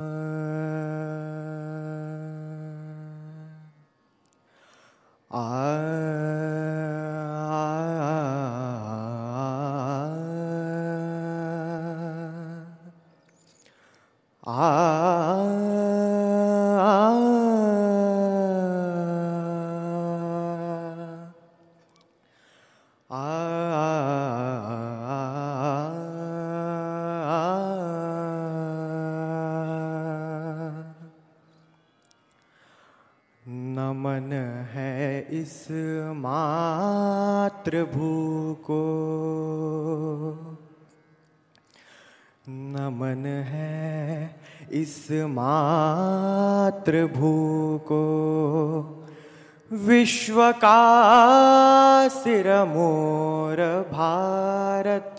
नमन मातृभू को विश्व का सिर मोर भारत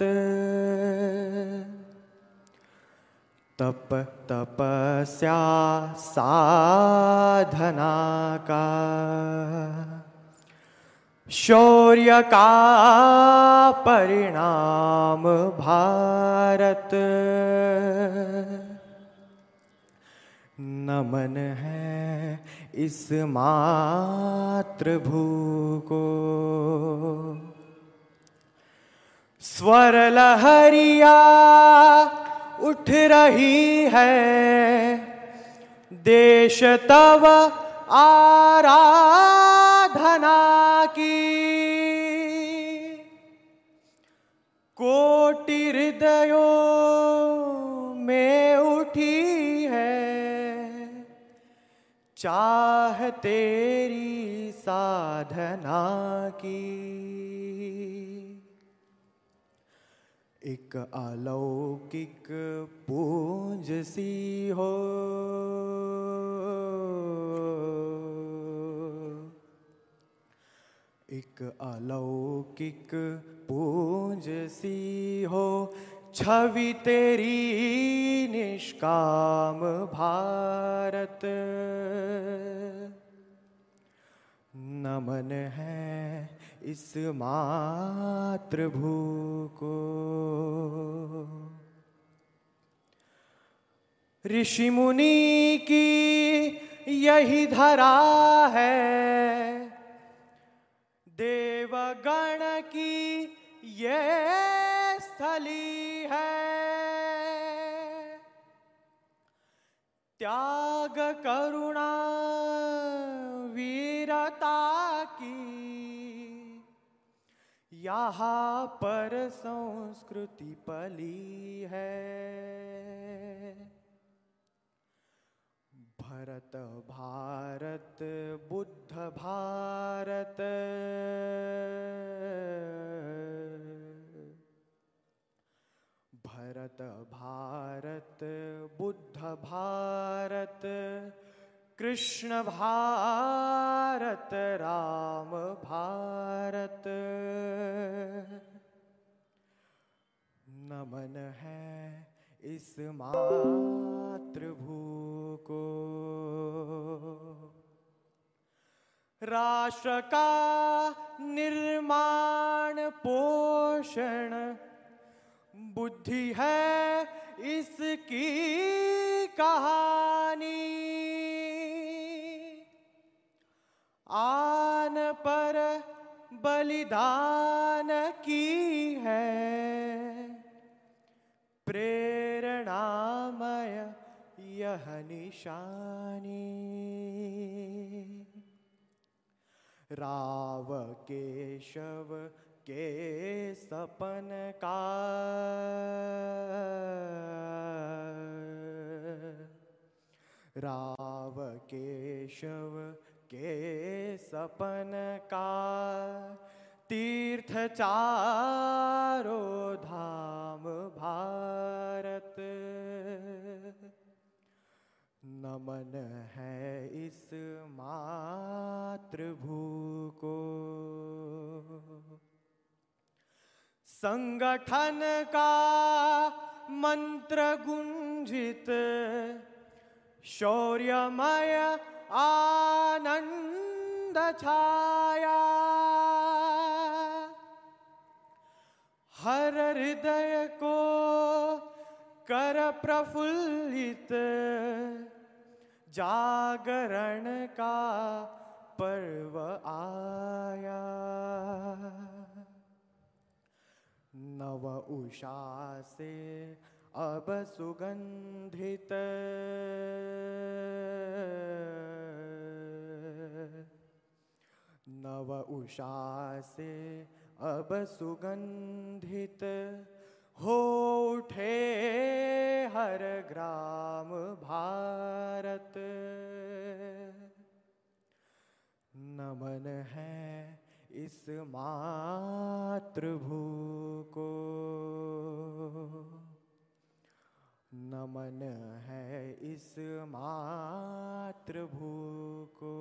तप तपस्या साधना का शौर्य का परिणाम भारत। नमन है इस मातृभू को स्वर लहरिया उठ रही है, देश तव आराधना की। कोटि हृदयों में उठी चाह तेरी साधना की। एक अलौकिक पूंज सी हो। एक अलौकिक पूंज सी हो। छवि तेरी निष्काम भारत। नमन है इस मातृभू को ऋषि मुनि की यही धरा है। देवगण की ये स्थली त्याग करुणा वीरता की। यहाँ पर संस्कृति पली है। भरत भारत बुद्ध भारत। भरत, भारत, बुद्ध भारत, कृष्ण भारत, राम भारत। नमन है इस मातृभू को राष्ट्र का निर्माण पोषण बुद्धि है इसकी कहानी। आन पर बलिदान की है। प्रेरणामय यह निशानी। राव केशव के सपन का। राव केशव के सपन का। तीर्थ चारो धाम भारत। नमन है इस मातृभू को। संगठन का मंत्र गुंजित शौर्यमय आनंद छाया। हर हृदय को कर प्रफुल्लित जागरण का पर्व आया। नव उषा से अब सुगंधित। नव उषा से अब सुगंधित हो उठे हर ग्राम भारत। नमन है इस मातृभू को नमन है इस मातृभू को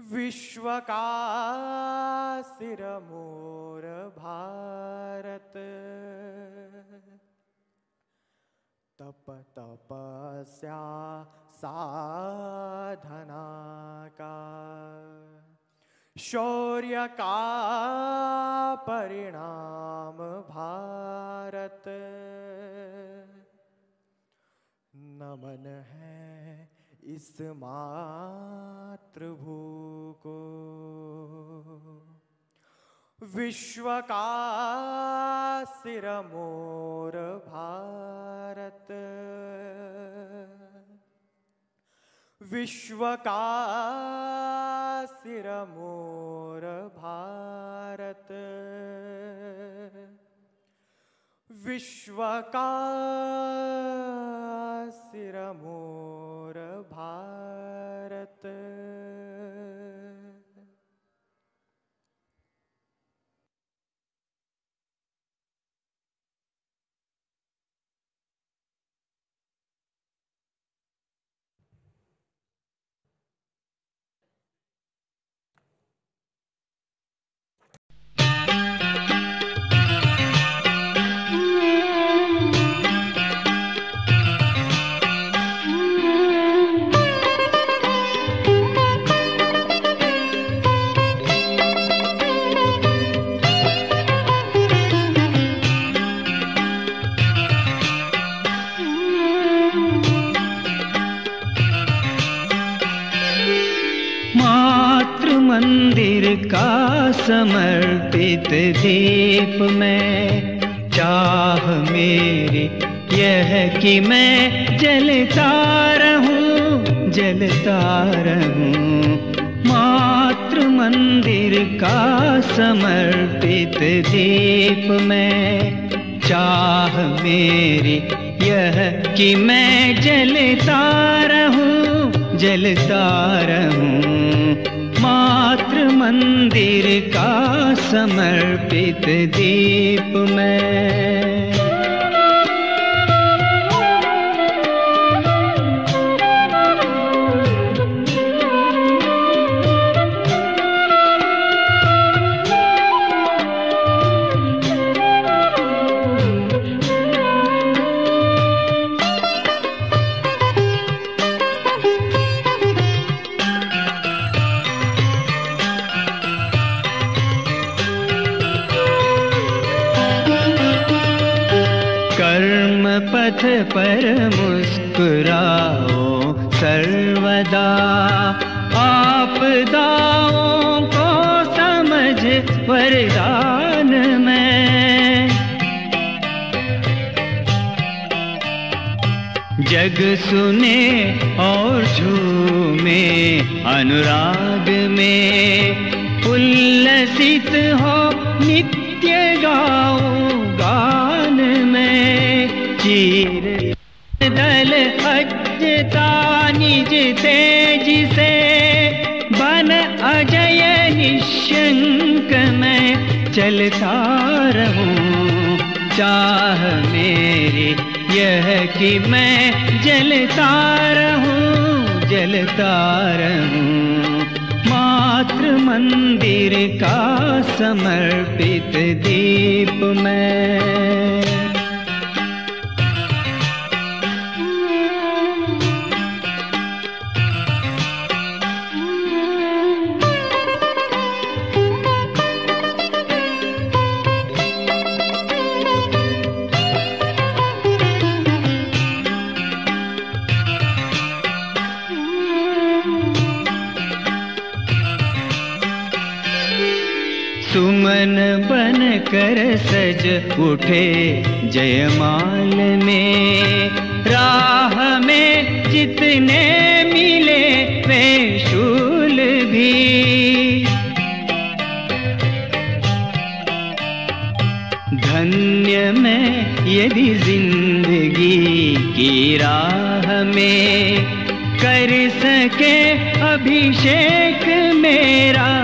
विश्व का सिर मोर भारत। तप तपस्या साधना का। शौर्य का परिणाम भारत। नमन है इस मातृभू को विश्व का सिर मोर भारत। विश्वका सिर भारत विश्वका भारत का समर्पित दीप में चाह मेरी यह कि मैं जलता रहूँ जलता रहूँ। मातृ मंदिर का समर्पित दीप में चाह मेरी यह कि मैं जलता रहूँ जलता रहूँ। मंदिर का समर्पित दीप में। सुने और झूमे अनुराग में। उल्लसित हो नित्य गाओ गान में। चीर दल अजता निज तेज से। बन अजय निशंक में, चलता रहूँ। चाह मेरी यह कि मैं जलता रहूँ जलता रहूँ। मातृ मंदिर का समर्पित दीप में। सुमन बन कर सज उठे जयमाल में। राह में जितने मिले वे शूल भी। धन्य में यदि ज़िंदगी की राह में कर सके अभिषेक मेरा।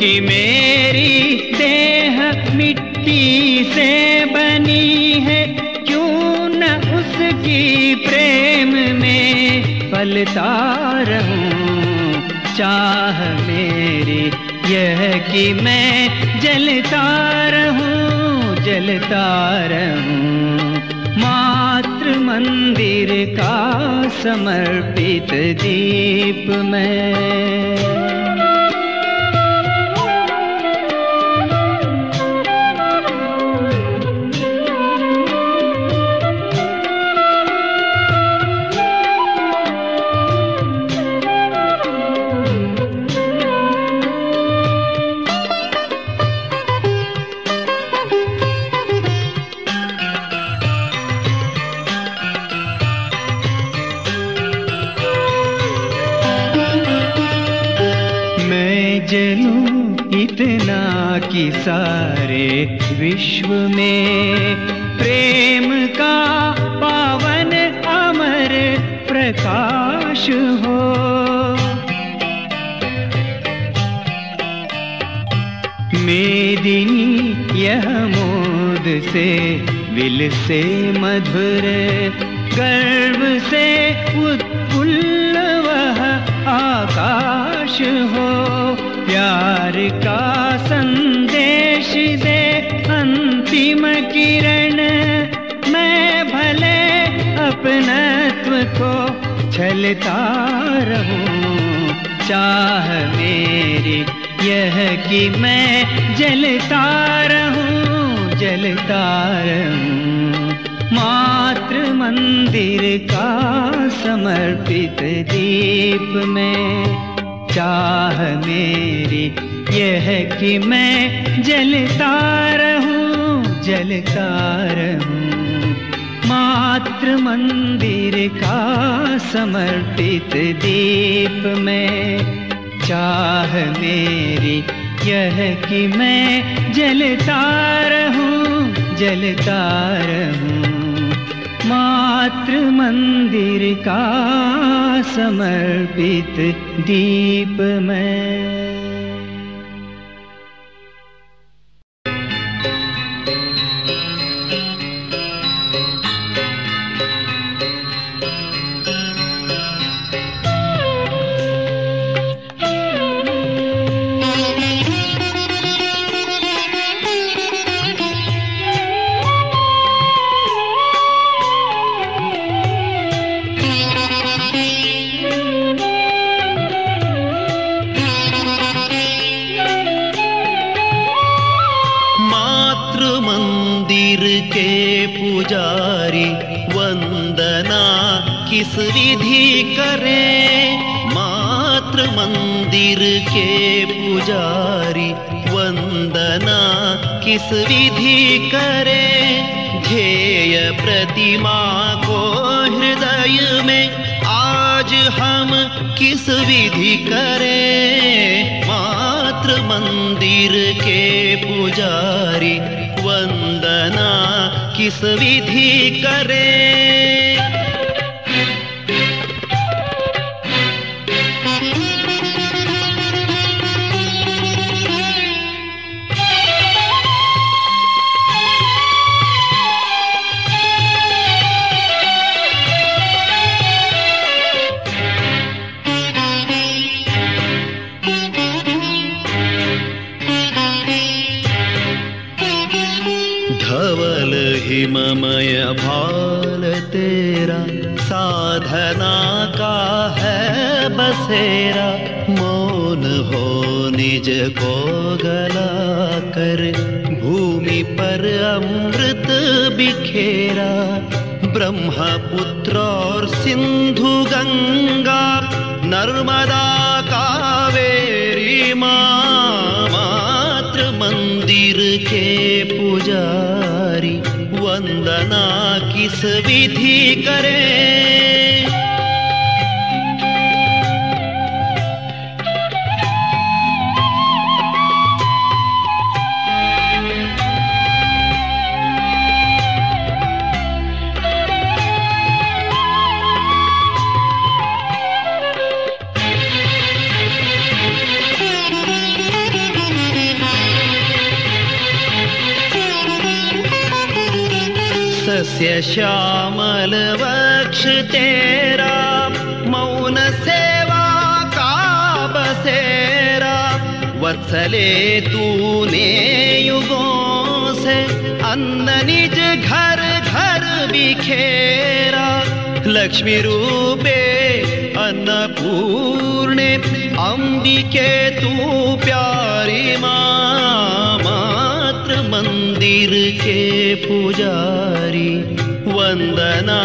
क्योंकि मेरी देह मिट्टी से बनी है, क्यों न उसकी प्रेम में पलता रहूँ? चाह मेरी यह कि मैं जलता रहूँ जलता रहूँ। मात्र मंदिर का समर्पित दीप में। विश्व में प्रेम का पावन अमर प्रकाश हो। मेदिनी यह मोद से, विल से मधुर, गर्व से उत्फुल्ल वह आकाश हो। प्यार का दे अंतिम किरण, मैं भले अपनत्व को छलता रहूँ, चाह मेरी यह कि मैं जलता रहूँ जलता रहूँ। मात्र मंदिर का समर्पित दीप में चाह मेरी यह कि मैं जलता रहूँ जलता रहूँ मात्र मंदिर का समर्पित दीप में चाह मेरी यह कि मैं जलता रहूँ जलता रहूँ मात्र मंदिर का समर्पित दीप में। प्रतिमा को हृदय में आज हम किस विधि करें? मात्र मंदिर के पुजारी वंदना किस विधि करें? निज को गला कर, भूमि पर अमृत बिखेरा। ब्रह्मपुत्र और सिंधु गंगा, नर्मदा कावेरी मात्र मंदिर के पुजारी, वंदना किस विधि करें? सस्य श्यामल वक्ष तेरा, मौन सेवा का बसेरा वत्सले तूने युगों से अन्न निज घर घर बिखेरा। लक्ष्मी रूपे अन्नपूर्णे, अंबिके तू प्यारी माँ मात्र मंदिर के पुजारी। वंदना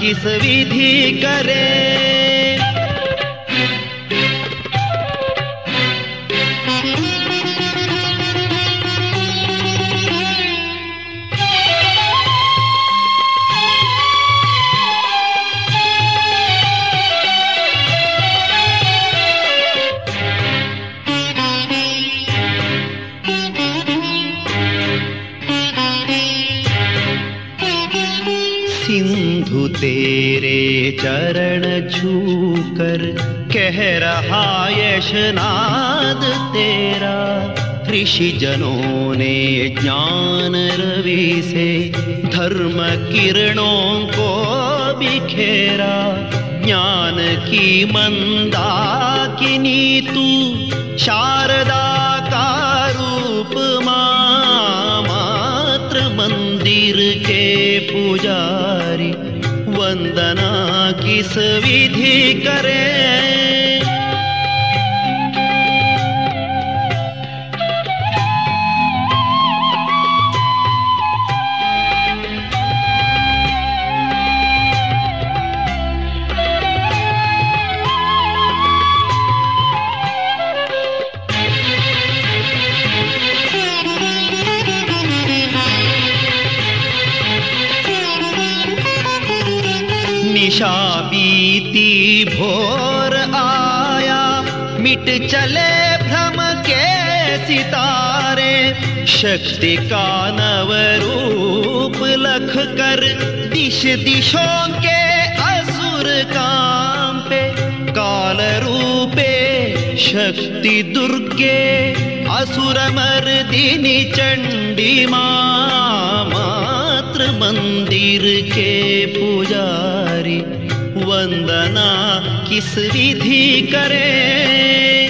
किस विधि करे? कह रहा यशनाद तेरा। ऋषि जनों ने ज्ञान रवि से धर्म किरणों को बिखेरा। ज्ञान की मंदाकिनी तू शारदा का रूप मात्र मंदिर के पुजारी। वंदना किस विधि करे भोर आया, मिट चले भ्रम के सितारे। शक्ति का नव रूप लख कर दिश दिशों के असुर काम पे। काल रूपे शक्ति दुर्गे, असुर मर्दिनी चंडी माँ मात्र मंदिर के पुजारी। वंदना किस विधि करे?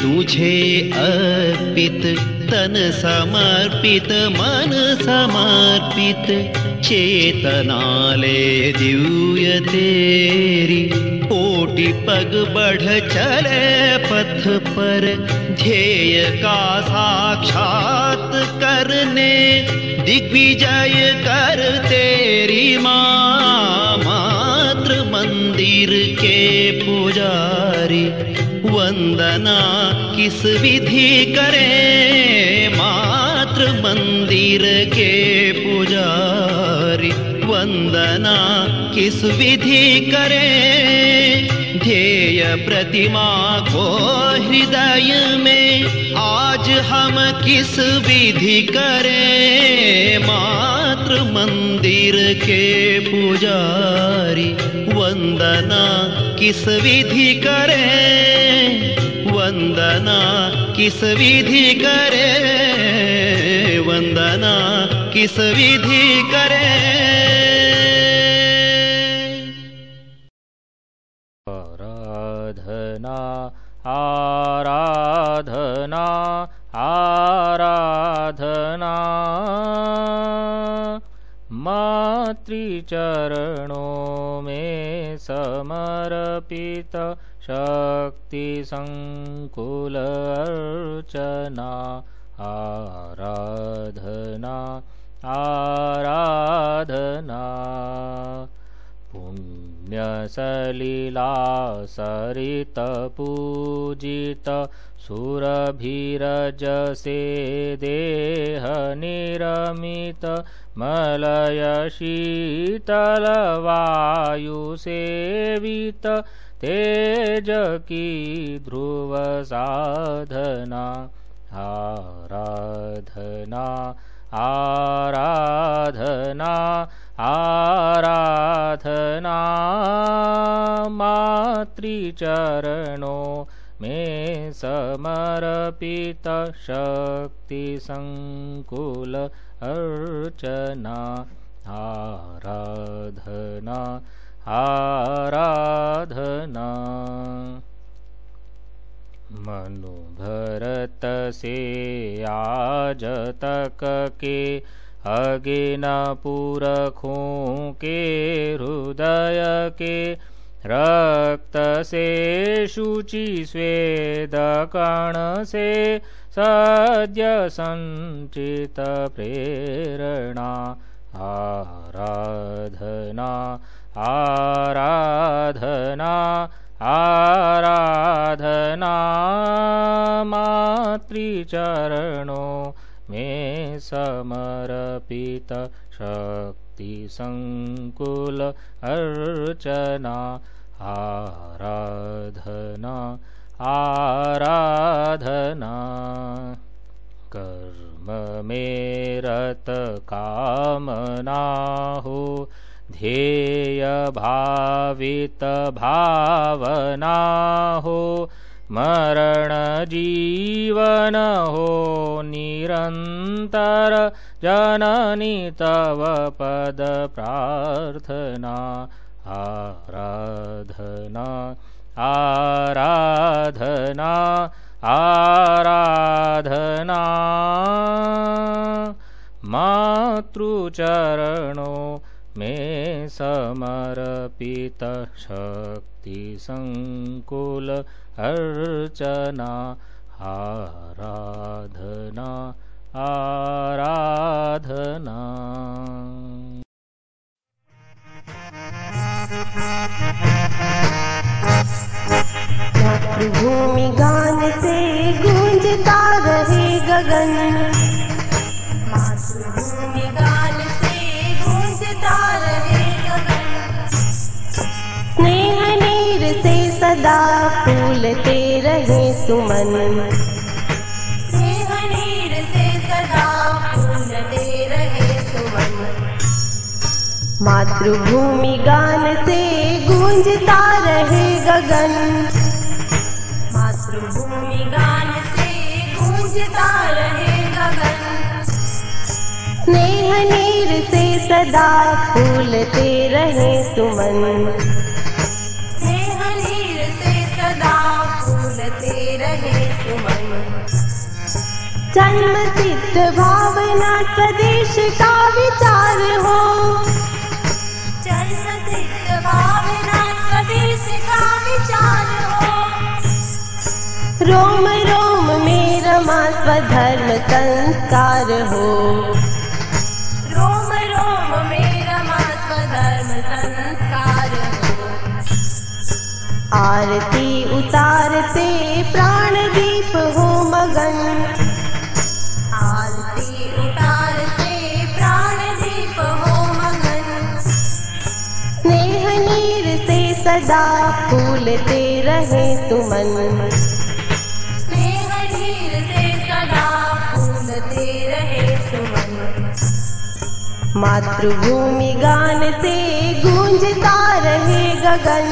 तुझे अर्पित, तन समर्पित, मन समर्पित, चेतना ले दिव्य तेरी। कोटि पग बढ़ चले पथ पर, ध्येय का साक्षात करने। दिग्विजय कर तेरी माँ मात्र मंदिर के पुजारी। वंदना किस विधि करे मात्र मंदिर के पुजारी? वंदना किस विधि करे ध्येय प्रतिमा को हृदय में? आज हम किस विधि करें मात्र मंदिर के पुजारी? वंदना किस विधि करें? वंदना किस विधि करे? वंदना किस विधि करे? आराधना आराधना आराधना मातृचरणों में समर्पित शक्ति संकुल अर्चना आराधना आराधना। पुण्यसलिला सरितपूजित सुरभिरजसे देहनिरमित मलयशीतलवायुसेवित तेज की ध्रुव साधना आराधना आराधना आराधना मातृचरणों में समर्पित शक्ति संकुल अर्चना आराधना आराधना मनु भरत से आज तक के अगिन पुरखों के हृदय के रक्त से शुचि स्वेद कण से सद्य संचित प्रेरणा आराधना आराधना आराधना मातृचरणों में समर्पित शक्ति संकुल अर्चना आराधना आराधना। कर्म में रत कामना हो ध्येय भावित भावना हो मरण जीवन हो निरन्तर जननी तव पद प्रार्थना आराधना आराधना आराधना। मातृचरणों में समर्पित शक्ति संकुल अर्चना आराधना आराधना। मातृभूमि गान से गूंजता रहे गगन। मातृभूमि सदा फूलते रहे सुमन। स्नेह नीर से सदा रहे सुमन। मातृभूमि गान से गूंजता रहे गगन। मातृभूमि गान से गूंजता रहे गगन। स्नेह नीर से सदा फूलते रहे सुमन। जन्म सिद्ध भावना स्वदेश का विचार हो। जन्म सिद्ध भावना स्वदेश का विचार हो। रोम रोम में रमा संस्कार हो। रोम रोम में रमा स्वधर्म संस्कार हो। आरती उतारते प्राण दीप हो मगन। सदा फूलते रहे तुमन। मातृभूमि गान से गूंजता रहे गगन।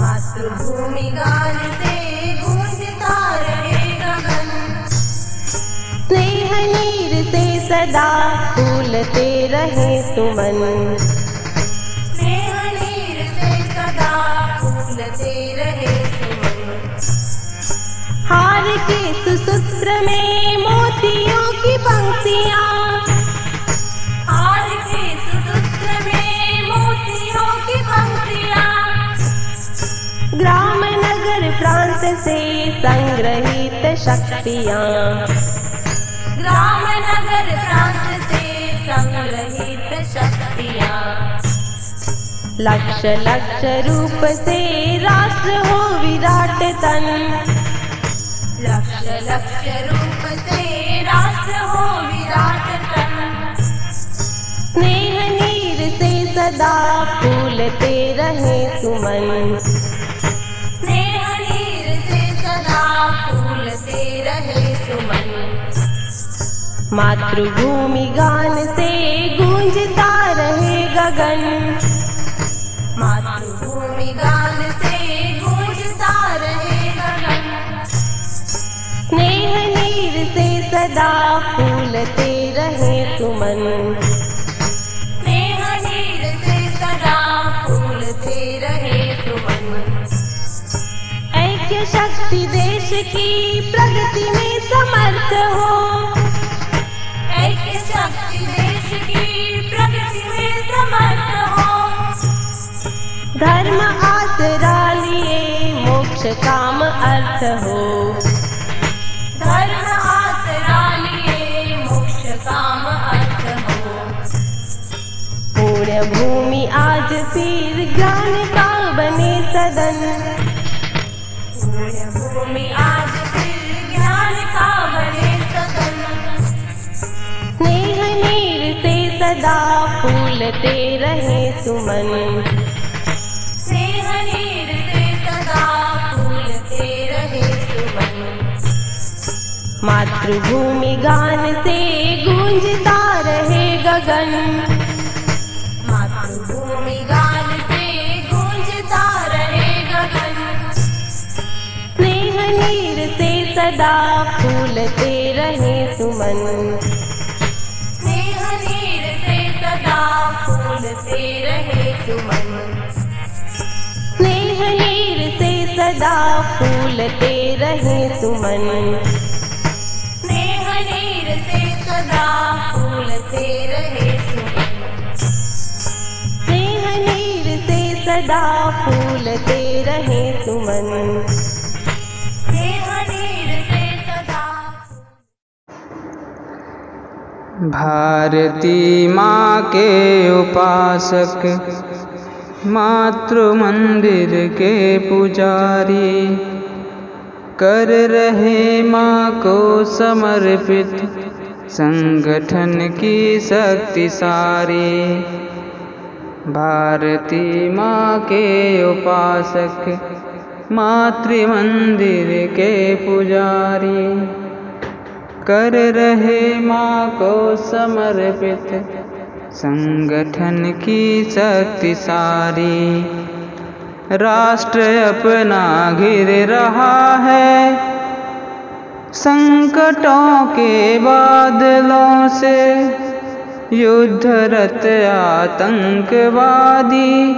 मातृभूमि गान से गूंजता रहे गगन। स्नेह नीर से सदा फूलते रहे तुमन। हार के सुसूत्र में मोतियों की पंक्तियाँ। हार के सुसूत्र में मोतियों की पंक्तियाँ। ग्राम नगर प्रांत से संग्रहित शक्तियाँ। ग्राम नगर प्रांत से संग्रहित शक्तियाँ। लक्ष्य लक्ष्य रूप से राष्ट्र हो विराट तन। लक्ष्य रूप से हो विराट तन नीर से सदा फूलते स्नेह नीर से सदा फूलते रहे सुमन मातृभूमि गान से गूंजता रहे गगन मातृभूमि गान फूलते रहे सुमन स्नेह से सदा फूलते रहे सुमन ऐक्य शक्ति देश की प्रगति में समर्थ हो। ऐक्य शक्ति देश की प्रगति में समर्थ हो। धर्म आसरा लिए मोक्ष काम अर्थ हो। फिर ज्ञान का बने सदन। भूमि आज फिर ज्ञान का बने सदन। स्नेह नीर से सदा फूलते रहे सुमन। स्नेह नीर से सदा फूलते रहे सुमन। मातृभूमि गान से गूंजता रहे गगन। सदा फूलते रहे सुमन। स्नेह नीर से सदा फूलते रहे सुमन। स्नेह नीर से सदा फूलते रहे सुमन। स्नेह नीर से सदा फूलते रहे सुमन। स्नेह से सदा फूलते रहे सुमन। भारती माँ के उपासक मातृ मंदिर के पुजारी, कर रहे माँ को समर्पित संगठन की शक्ति सारी। भारती माँ के उपासक मातृ मंदिर के पुजारी। कर रहे माँ को समर्पित। संगठन की शक्ति सारी। राष्ट्र अपना घिर रहा है। संकटों के बादलों से युद्धरत आतंकवादी।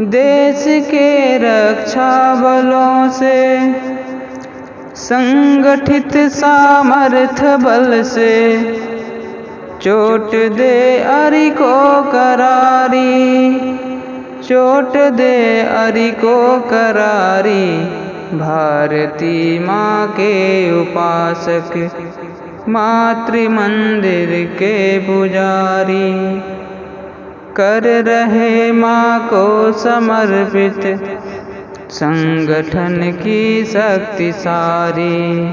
देश के रक्षा बलों से संगठित सामर्थ्य बल से चोट दे अरि को करारी, चोट दे अरि को करारी, भारती माँ के उपासक मातृ मंदिर के पुजारी। कर रहे माँ को समर्पित संगठन की शक्ति सारी।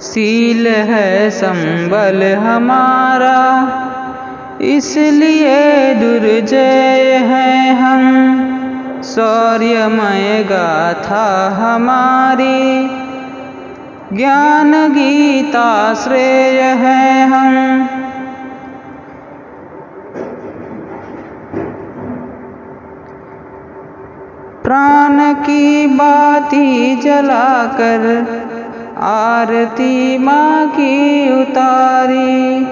सील है, संबल हमारा, इसलिए दुर्जय हैं हम। शौर्यमय गाथा हमारी, ज्ञान गीता श्रेय है हम। प्राण की बाती जलाकर आरती माँ की उतारी,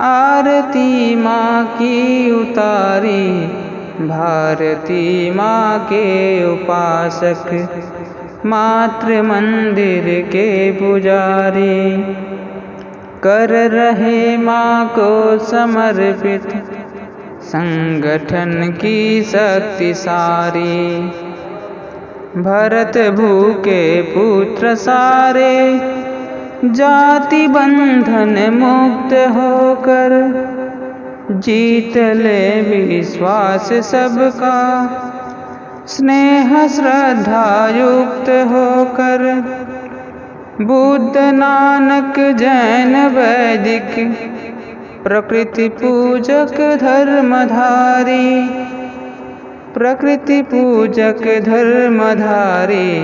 आरती माँ की उतारी, भारती माँ के उपासक, मातृ मंदिर के पुजारी। कर रहे माँ को समर्पित संगठन की शक्ति सारी। भरत भूके पुत्र सारे, जाति बंधन मुक्त होकर जीत ले विश्वास सबका। स्नेह श्रद्धा युक्त होकर बुद्ध नानक जैन वैदिक प्रकृति पूजक धर्मधारी। प्रकृति पूजक धर्मधारी।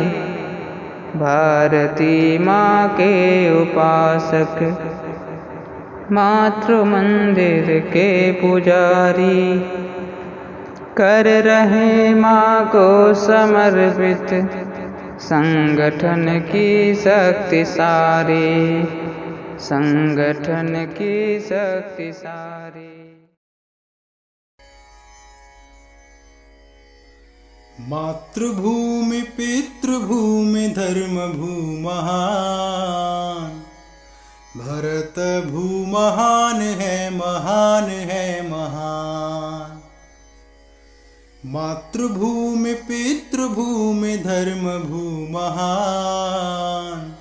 भारती माँ के उपासक। मातृ मंदिर के पुजारी। कर रहे माँ को समर्पित। संगठन की शक्ति सारी। संगठन की शक्ति सारी। मातृभूमि, पितृभूमि धर्म धर्मभूमहान भरत भूमहान है, महान है, महान। मातृभूमि, पितृभूमि धर्मभूमहान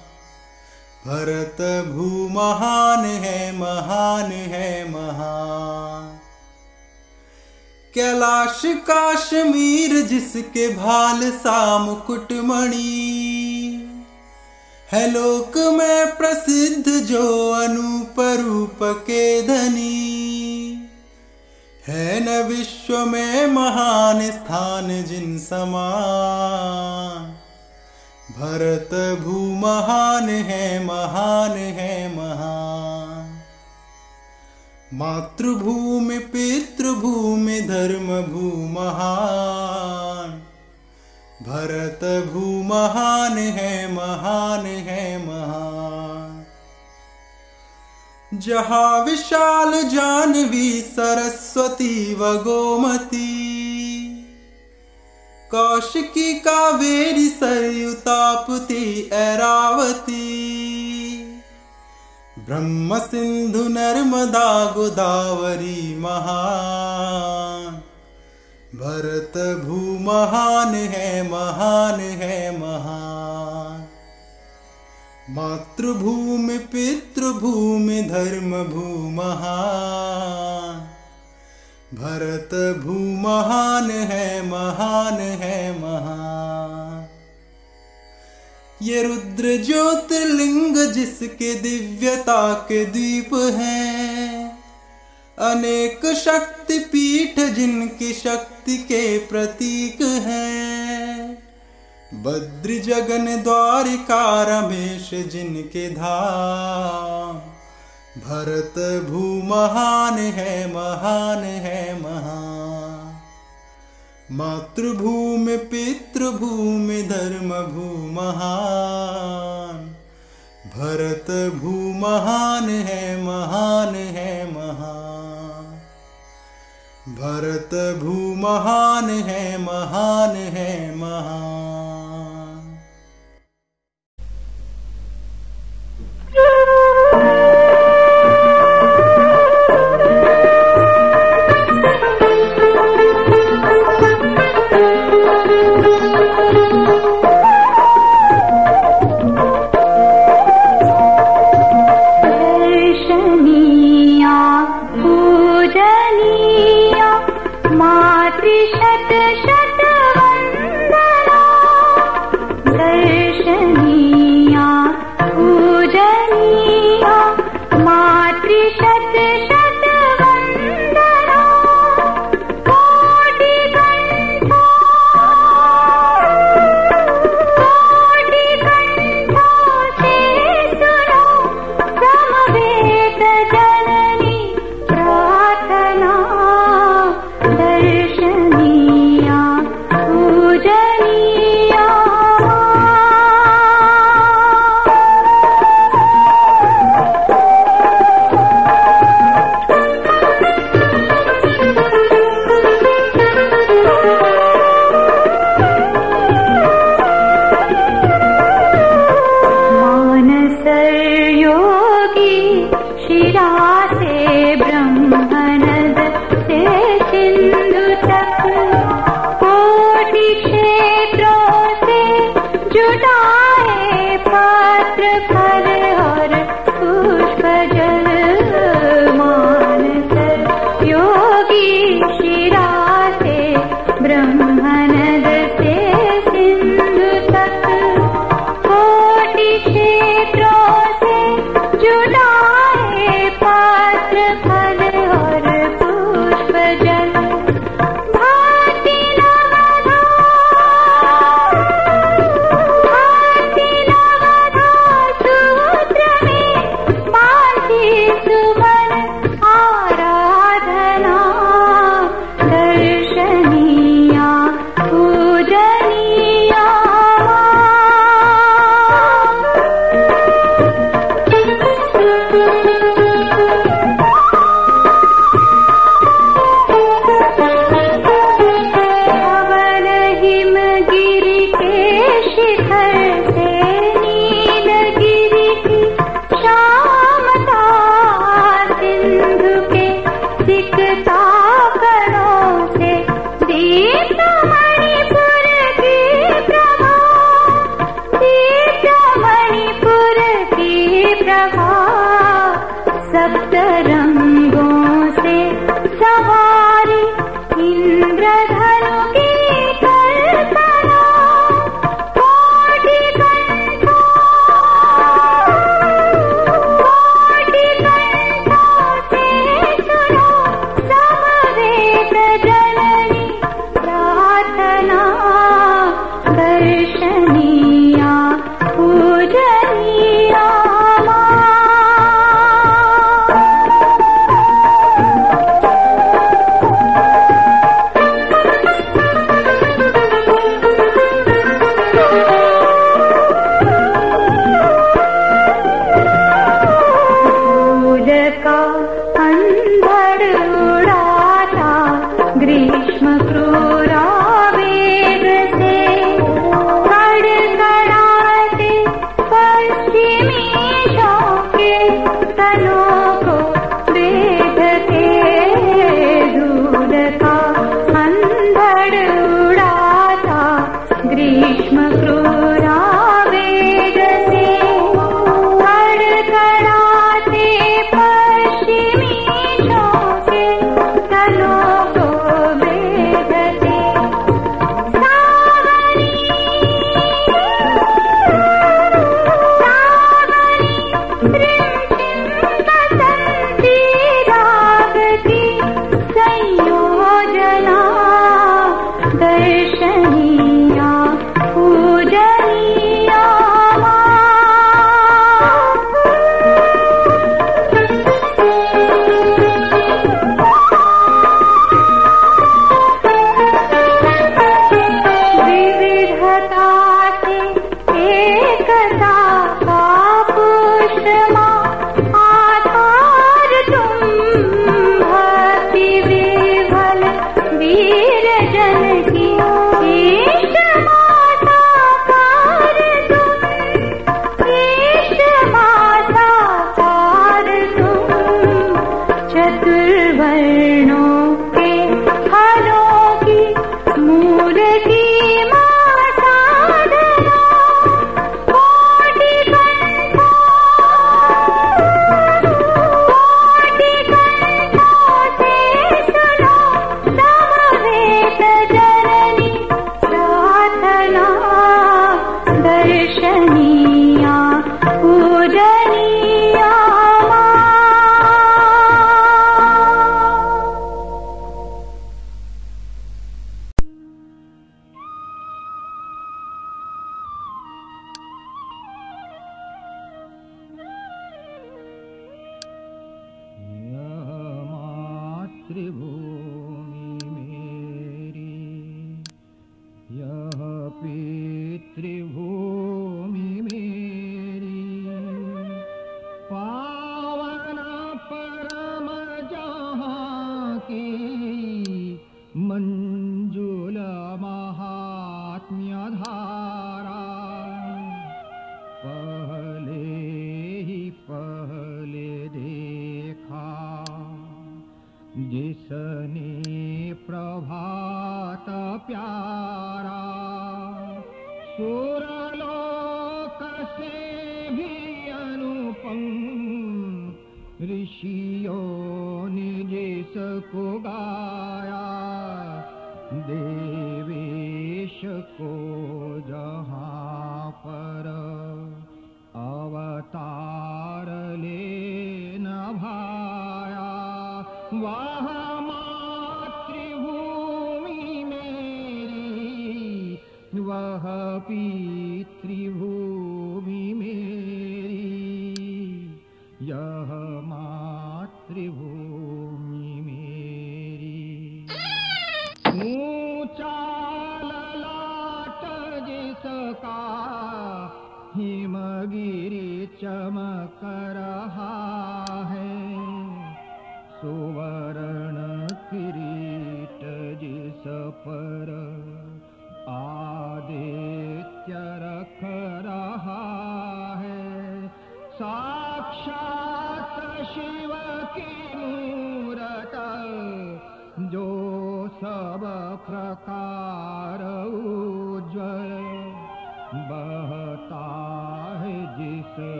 भरत भू महान है महान है, महान। कैलाश काश्मीर जिसके भाल सा मुकुटमणि है लोक में प्रसिद्ध जो अनूप रूप के धनी। है न विश्व में महान स्थान जिन समान। भरत भूमहान है महान है महान। मातृभूमि पितृभूमि धर्म भूमहान भरत भूमहान है महान है महान। जहाँ विशाल जानवी सरस्वती व गोमती कौशिकी कावेरी सरयुतापति ऐरावती। ब्रह्म सिंधु नर्मदा गोदावरी महान। भरत भूमहान है महान है महान। मातृभूमि पितृभूमि धर्म भूमहान भू महान है महान है, महान। ये रुद्र ज्योतिर्लिंग जिसके दिव्यता के दीप हैं, अनेक शक्ति पीठ जिनकी शक्ति के प्रतीक हैं। बद्री जगन द्वारिका रमेश जिनके धाम भरत भू महान है महान है, महान। मातृभूमि, पितृभूमि धर्म भू महान। भरत भू महान है महान है, महान। भरत भू महान है महान है, महान।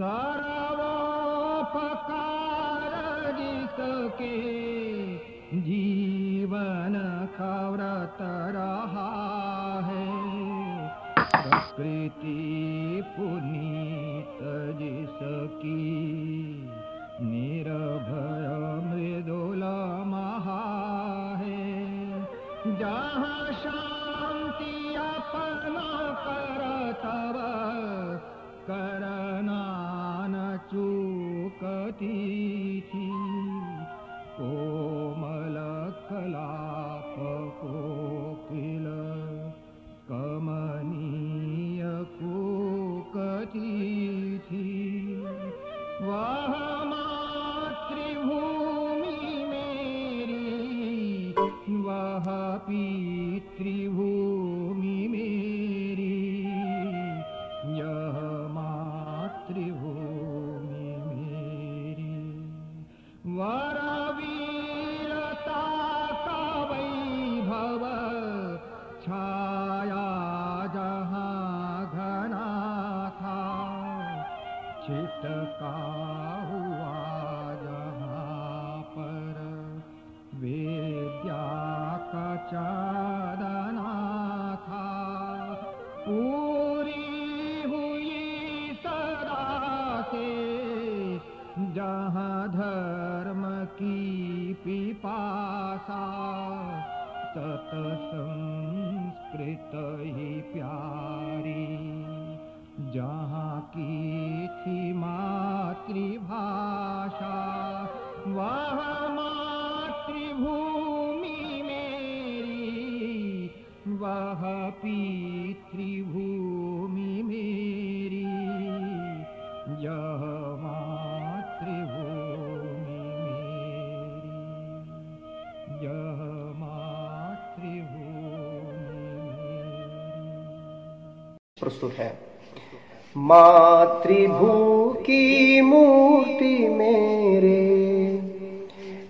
सर्वोपकार जिसके जीवन खव्रत व्रत रहा है प्रकृति पुनीत जिसकी निर्भय प्रस्तुत है। मातृभू की मूर्ति मेरे,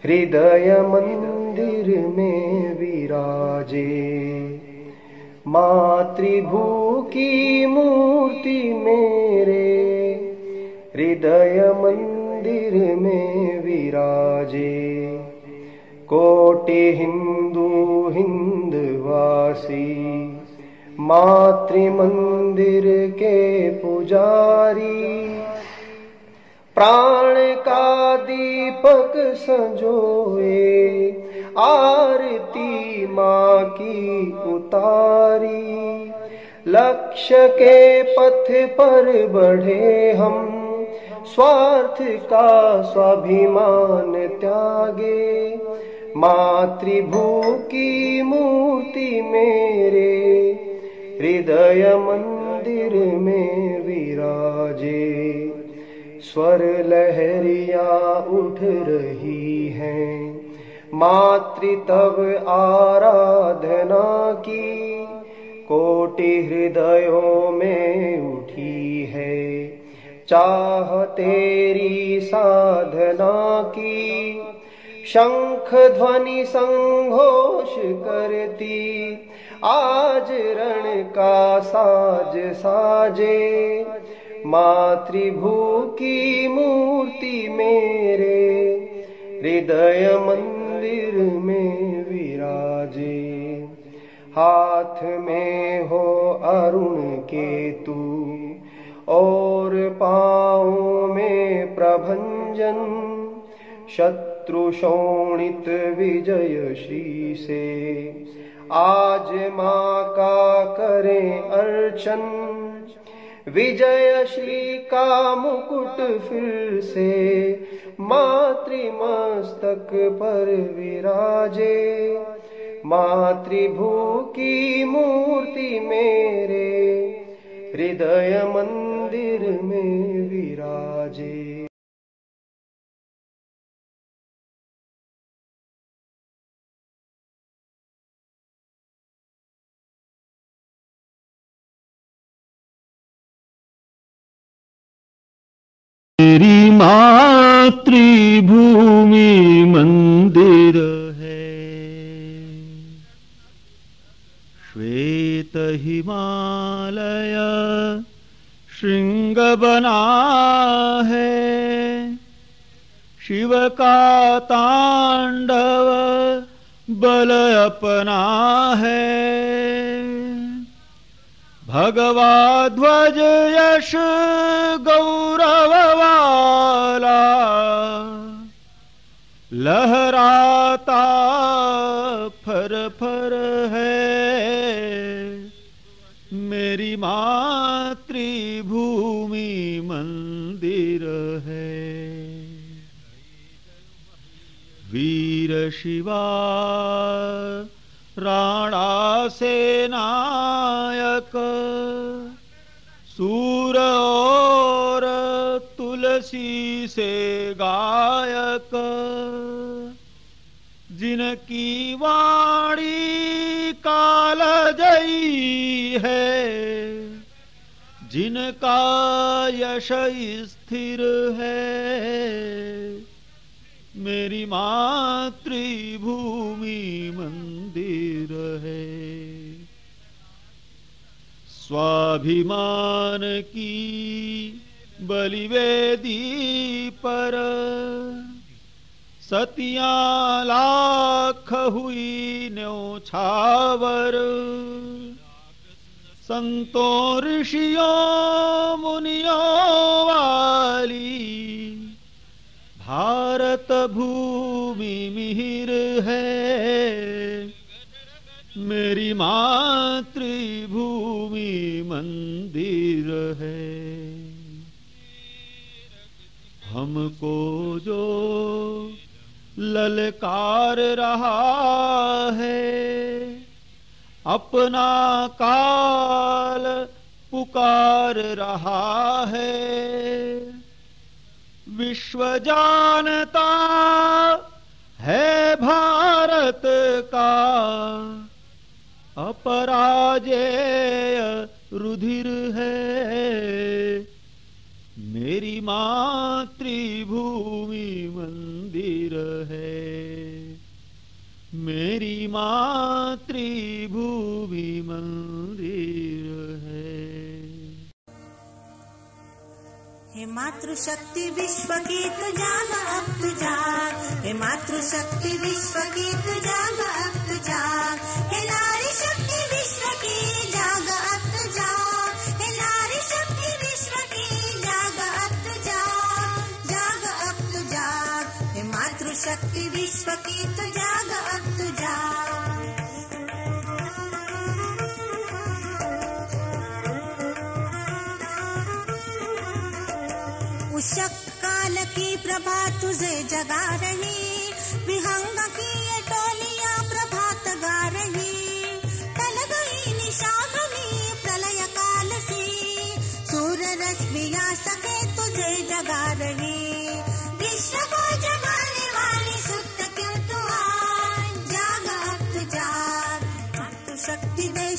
हृदय मंदिर में विराजे। मातृभू की मूर्ति मेरे, हृदय मंदिर में विराजे। कोटि हिंदू हिंदवासी मातृमंदिर के पुजारी। प्राण का दीपक संजोए, आरती माँ की उतारी। लक्ष्य के पथ पर बढ़े हम, स्वार्थ का स्वाभिमान त्यागे। मातृभू की मूर्ति मेरे, हृदय मंदिर में विराजे, स्वर लहरिया उठ रही हैं। मातृ तब आराधना की, कोटि हृदयों में उठी है। चाह तेरी साधना की, शंख ध्वनि संघोष करती आज रण का साज साजे। मातृभू की मूर्ति मेरे, हृदय मंदिर में विराजे। हाथ में हो अरुण के केतु, और पाओ में प्रभंजन। शत्रु शोणित विजय श्री से। आज माँ का करें अर्चन। विजय श्री का मुकुट फिर से मातृमस्तक पर विराजे। मातृभू की मूर्ति मेरे, हृदय मंदिर में विराजे। श्रृंग बना है। शिव का तांडव बल अपना है। भगवा ध्वज यश गौरव वाला। लहराता फर फर है। मेरी मातृभूमि मंदिर है। वीर शिवा, राणा से नायक सूर और तुलसी से गायक, जिनकी वाणी काल जयी है। जिनका यश स्थिर है, मेरी मातृभूमि मंदिर है। स्वाभिमान की बलिवेदी पर सतिया लाख हुई न्यौछावर। संतों ऋषियों मुनियों वाली। भारत भूमि मिहिर है। मेरी मातृभूमि मंदिर है। हमको जो ललकार रहा है अपना काल पुकार रहा है। विश्व जानता है भारत का अपराजेय रुधिर है। मेरी मातृभूमि मंदिर है। मेरी मातृभूमि मंदिर है। हे मातृशक्ति विश्व की तू जाग अब तू जाग। हे मातृशक्ति विश्व की तू जाग अब तू जाग। हे नारी शक्ति विश्व की जाग अब तू जाग। हे नारी शक्ति विश्व की जाग अब तू जाग। जाग अब तू जाग। हे मातृशक्ति विश्व की तू जाग काल की प्रभा तुझे जगा रही। विहंग की ये टोलियाँ प्रभात गा रही टल गई निशागनी प्रलय काल सी। सूर्य रश्मिया सके तुझे जगा रही।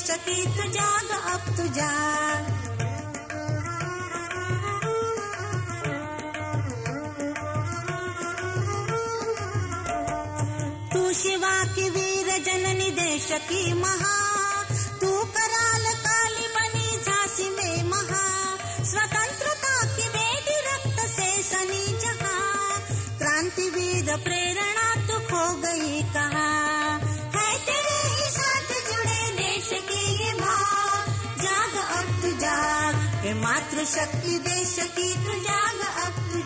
सती जाग अब तो जाग तू शिवा की वीर जननी देश की महा। तू कराल काली बनी झांसी में महा। स्वतंत्रता की बेटी रक्त से सनी जहा। क्रांति वीर प्रेरणा हे मातृशक्ति देश की तू जाग अब तू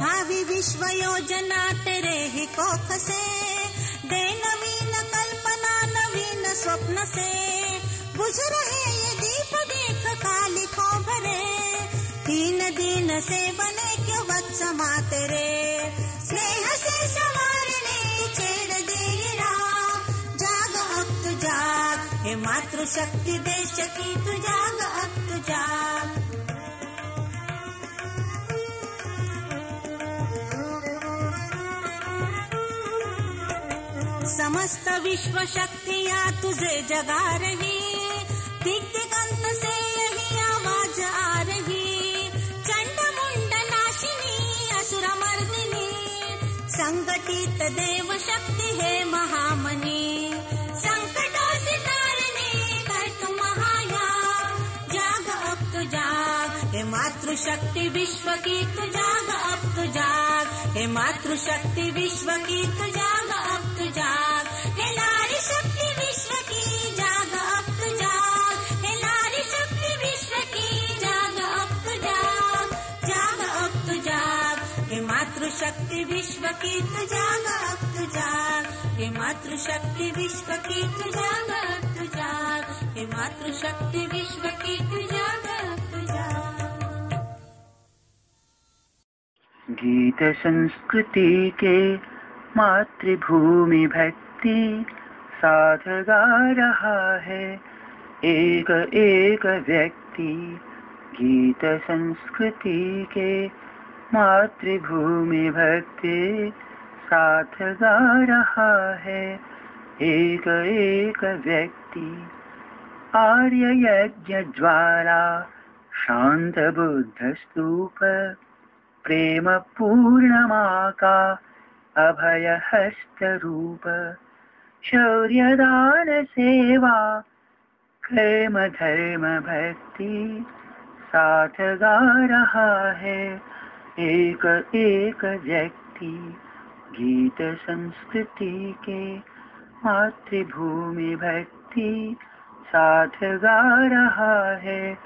भावी विश्व योजना तेरे ही कोख से, दे नवीन कल्पना, नवीन स्वप्न से। बुझ रहे ये दीप, देख काली को भरे तीन दिन से बने क्यों बत्समा तेरे? स्नेह से संवारने हे मातृशक्ति देश की तू जाग अब तू समस्त विश्व शक्तियाँ तुझे जगा रही दिगंत से यही आवाज़ आ रही। चंड मुंड नाशिनी, असुर मर्दिनी, संगठित देव शक्ति है महामनी। मातृशक्ति विश्व की तू जाग अब तू जाग। हे मातृशक्ति विश्व की तू जाग अब तू जाग। हे नारी शक्ति विश्व की जाग अब तू जाग। हे नारी शक्ति विश्व की जाग अब तू जाग। जाग अब तू जाग। हे मातृशक्ति विश्व की तू जाग अब तू जाग। हे मातृशक्ति विश्व की तू जाग अब तू जाग। हे मातृशक्ति विश्व की तू जाग अब तू जाग। गीत संस्कृति के मातृभूमि भक्ति साथ गा रहा है। एक एक व्यक्ति गीत संस्कृति के मातृभूमि भक्ति साथ गा रहा है। एक एक व्यक्ति आर्य यज्ञ ज्वाला शांत बुद्ध स्तूप प्रेम पूर्णमा का अभय हस्त रूप शौर्यदान सेवा कर्म धर्म भक्ति साथ गा रहा है। एक एक व्यक्ति गीत संस्कृति के मातृभूमि भक्ति साथ गा रहा है।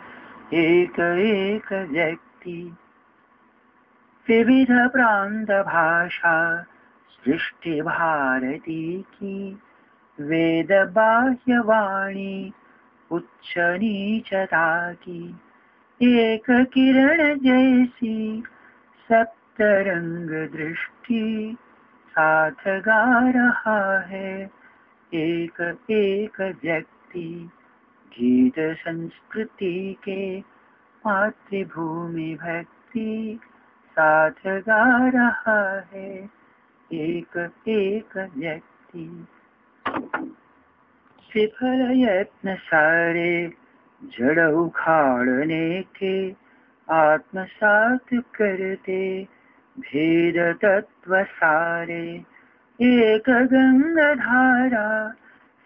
एक एक व्यक्ति विविध प्रांत भाषा सृष्टि भारती की वेद बाह्य वाणी उच्च नीचता की एक किरण जैसी सप्तरंग दृष्टि साथ गा रहा है एक एक व्यक्ति गीत संस्कृति के मातृभूमि भक्ति साथ गा रहा है। एक एक व्यक्ति विफल यत्न सारे जड़ उखाड़ने के आत्मसात करते, भेद तत्व सारे, एक गंगा धारा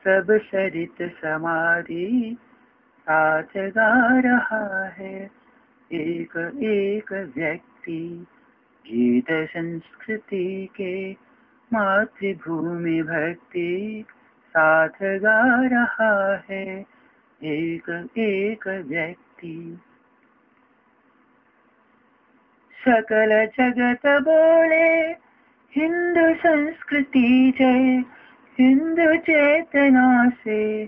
सब सरित समाधि साथ गा रहा है। एक एक व्यक्ति गीत संस्कृति के मातृभूमि भक्ति साथ गा रहा है एक एक व्यक्ति। सकल जगत बोले, हिंदू संस्कृति जय, हिंदू चेतना से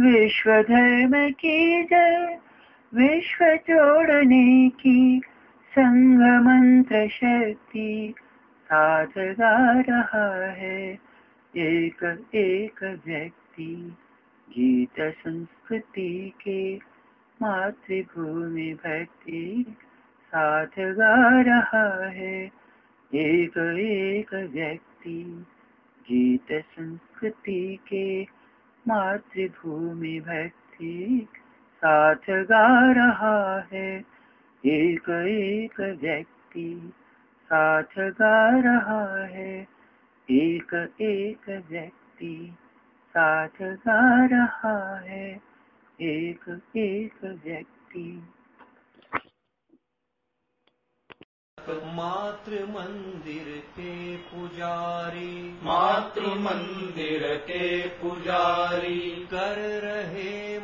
विश्व धर्म की जय, विश्व जोड़ने की संग मंत्र शक्ति साथ गा रहा है। एक एक व्यक्ति गीत संस्कृति के मातृभूमि भक्ति साथ गा रहा है। एक एक व्यक्ति गीत संस्कृति के मातृभूमि भक्ति साथ गा रहा है। एक एक व्यक्ति साथ गा रहा है। एक एक व्यक्ति साथ गा रहा है। एक एक व्यक्ति। मातृ मंदिर के पुजारी मातृ मंदिर के पुजारी। कर रहे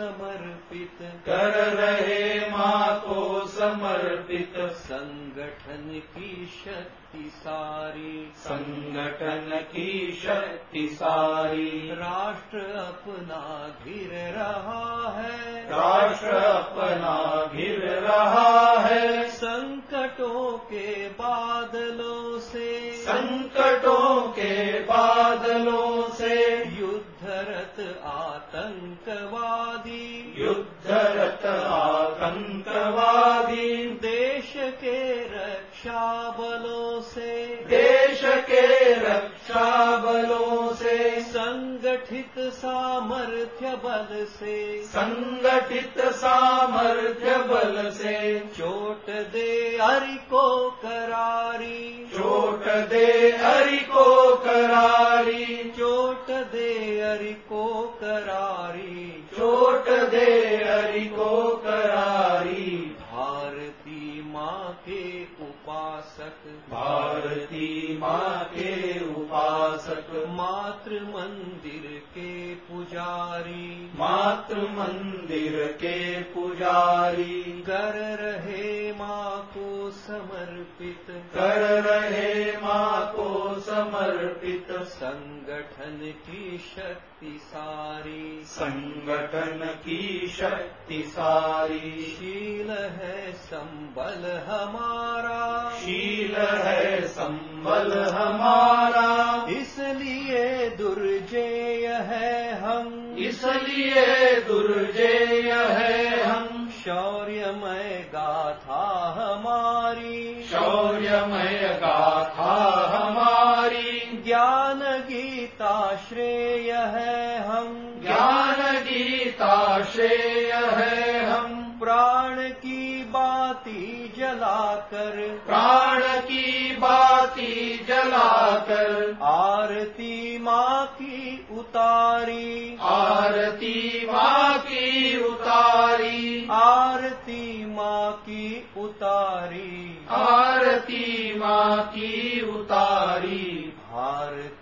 समर्पित। कर रहे माँ को समर्पित। संगठन की शक्ति सारी। संगठन की शक्ति सारी। राष्ट्र अपना घिर रहा है। राष्ट्र अपना घिर रहा है। संकटों के बादलों से। संकटों के बादलों से। युद्धरत आतङ्कवादी युद्धरत आतङ्कवादी देश के रक्ष रक्षा बलों से देश के रक्षा बलों से संगठित सामर्थ्य बल से संगठित सामर्थ्य बल से। चोट दे हरि को करारी। चोट दे हरि को करारी। चोट दे हरि को करारी। चोट दे हरि को करारी। उपासक। भारती माँ के उपासक। मातृ मंदिर के पुजारी। मातृ मंदिर के पुजारी। कर रहे माँ को समर्पित। कर रहे माँ को समर्पित। संगठन की शक्ति सारी। संगठन की शक्ति सारी। शील है संबल हमारा। शील है संबल हमारा। इसलिए दुर्जय है हम। इसलिए दुर्जय है हम। शौर्यमय गाथा हमारी। शौर्यमय गाथा हमारी। ज्ञान गीता श्रेय है हम। ज्ञान गीता श्रेय है हम। प्राण जलाकर। प्राण की बाती जलाकर। आरती माँ की उतारी। आरती माँ की उतारी। आरती माँ की उतारी। आरती माँ की उतारी। भारती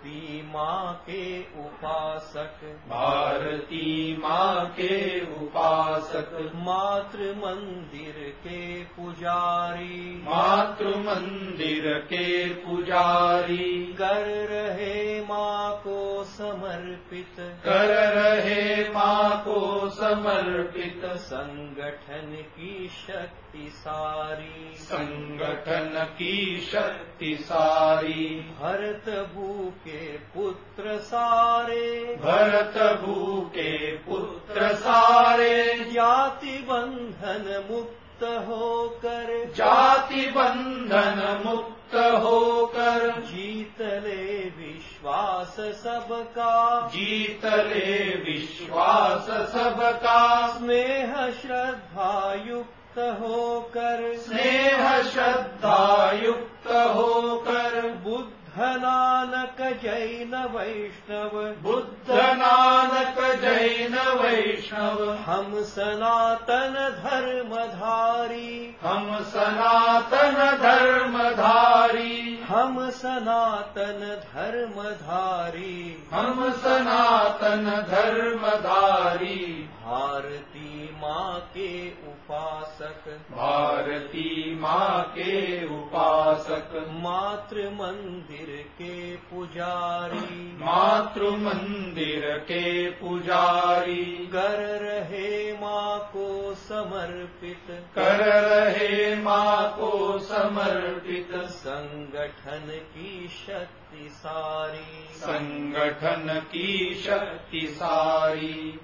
माँ के उपासक। भारती माँ के उपासक। मातृ मंदिर के पुजारी। मातृ मंदिर के पुजारी। कर रहे माँ को समर्पित। कर रहे माँ को समर्पित। संगठन की शक्ति सारी। संगठन की शक्ति सारी। भरत भू के पुत्र सारे भरत भू के पुत्र सारे जाति बंधन मुक्त होकर जाति बंधन मुक्त होकर जीत ले विश्वास सबका। जीत ले विश्वास सबका। स्नेह श्रद्धा युक्त होकर स्नेह श्रद्धा युक्त होकर बुद्ध नानक जैन वैष्णव। बुद्ध नानक जैन वैष्णव। हम सनातन धर्मधारी। हम सनातन धर्मधारी। हम सनातन धर्मधारी। हम सनातन धर्मधारी। भारती माँ के उपासक। भारती माँ के उपासक। मातृ मंदिर के पुजारी। मातृ मंदिर के पुजारी। कर रहे माँ को समर्पित। कर रहे माँ को समर्पित। संगठन की शक्ति सारी। संगठन की शक्ति सारी।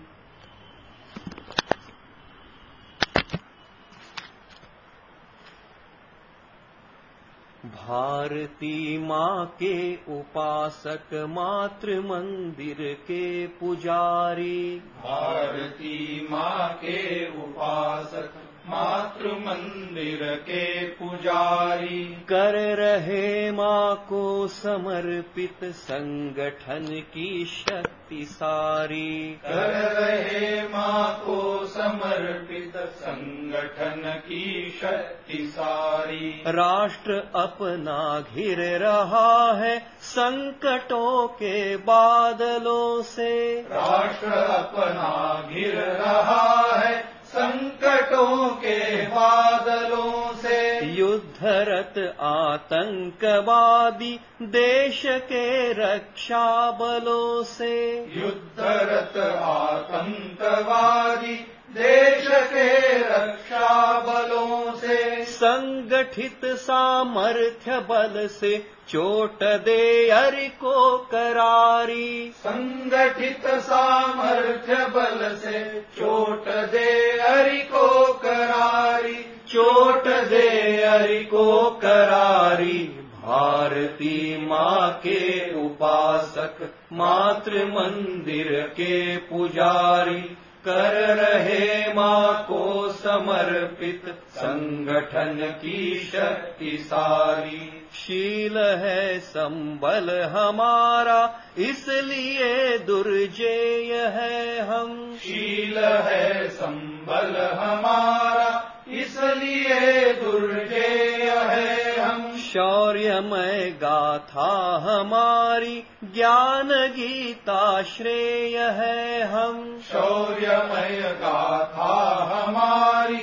भारती माँ के उपासक मातृ मंदिर के पुजारी। भारती माँ के उपासक मातृ मंदिर के पुजारी। कर रहे माँ को समर्पित संगठन की शक्ति सारी। कर रहे माँ को समर्पित संगठन की शक्ति सारी। राष्ट्र अपना घिर रहा है संकटों के बादलों से। राष्ट्र अपना घिर रहा है संकटों के बादलों से। युद्धरत आतंकवादी देश के रक्षा बलों से। युद्धरत आतंकवादी देश के रक्षा बलों से। संगठित सामर्थ्य बल से चोट दे अरि को करारी। संगठित सामर्थ्य बल से चोट दे अरि को करारी। चोट दे अरि को करारी। भारती माँ के उपासक मातृ मंदिर के पुजारी। कर रहे माँ को समर्पित संगठन की शक्ति सारी। शील है संबल हमारा इसलिए दुर्जेय है हम। शील है संबल हमारा इसलिए दुर्जेय है हम। शौर्यमय गाथा हमारी ज्ञान गीता श्रेय है हम शौर्यमय गाथा हमारी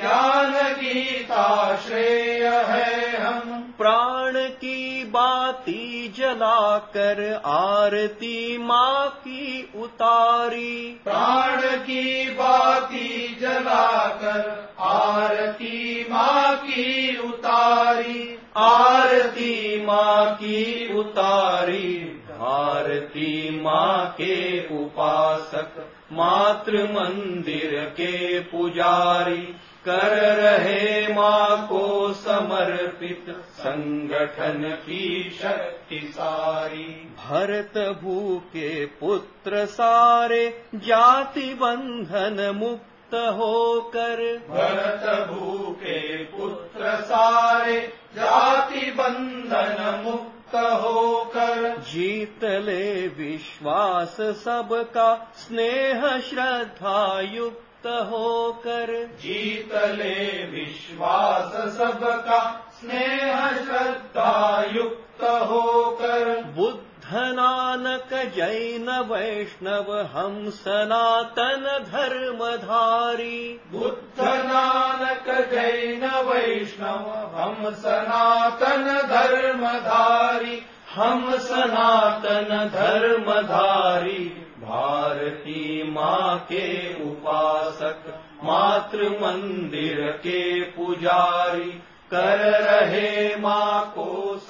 ज्ञान गीता श्रेय है हम प्राण की बाती जलाकर आरती माँ की उतारी। प्राण की बाती जलाकर आरती माँ की उतारी। आरती माँ की उतारी भारती माँ के उपासक मातृ मंदिर के पुजारी कर रहे माँ को समर्पित संगठन की शक्ति सारी। भरत भू के पुत्र सारे जाति बंधन मुक्त होकर। भरत भूके पुत्र सारे जाति बंधन मुक्त होकर जीत ले विश्वास सबका स्नेह श्रद्धा युक्त होकर। जीत ले विश्वास सबका स्नेह श्रद्धा युक्त होकर। बुद्ध नानक जैन वैष्णव हम सनातन धर्मधारी। बुद्ध नानक जैन वैष्णव हम सनातन धर्मधारी। हम सनातन धर्मधारी। भारती माँ के उपासक मातृ मंदिर के पुजारी। कर रहे माँ को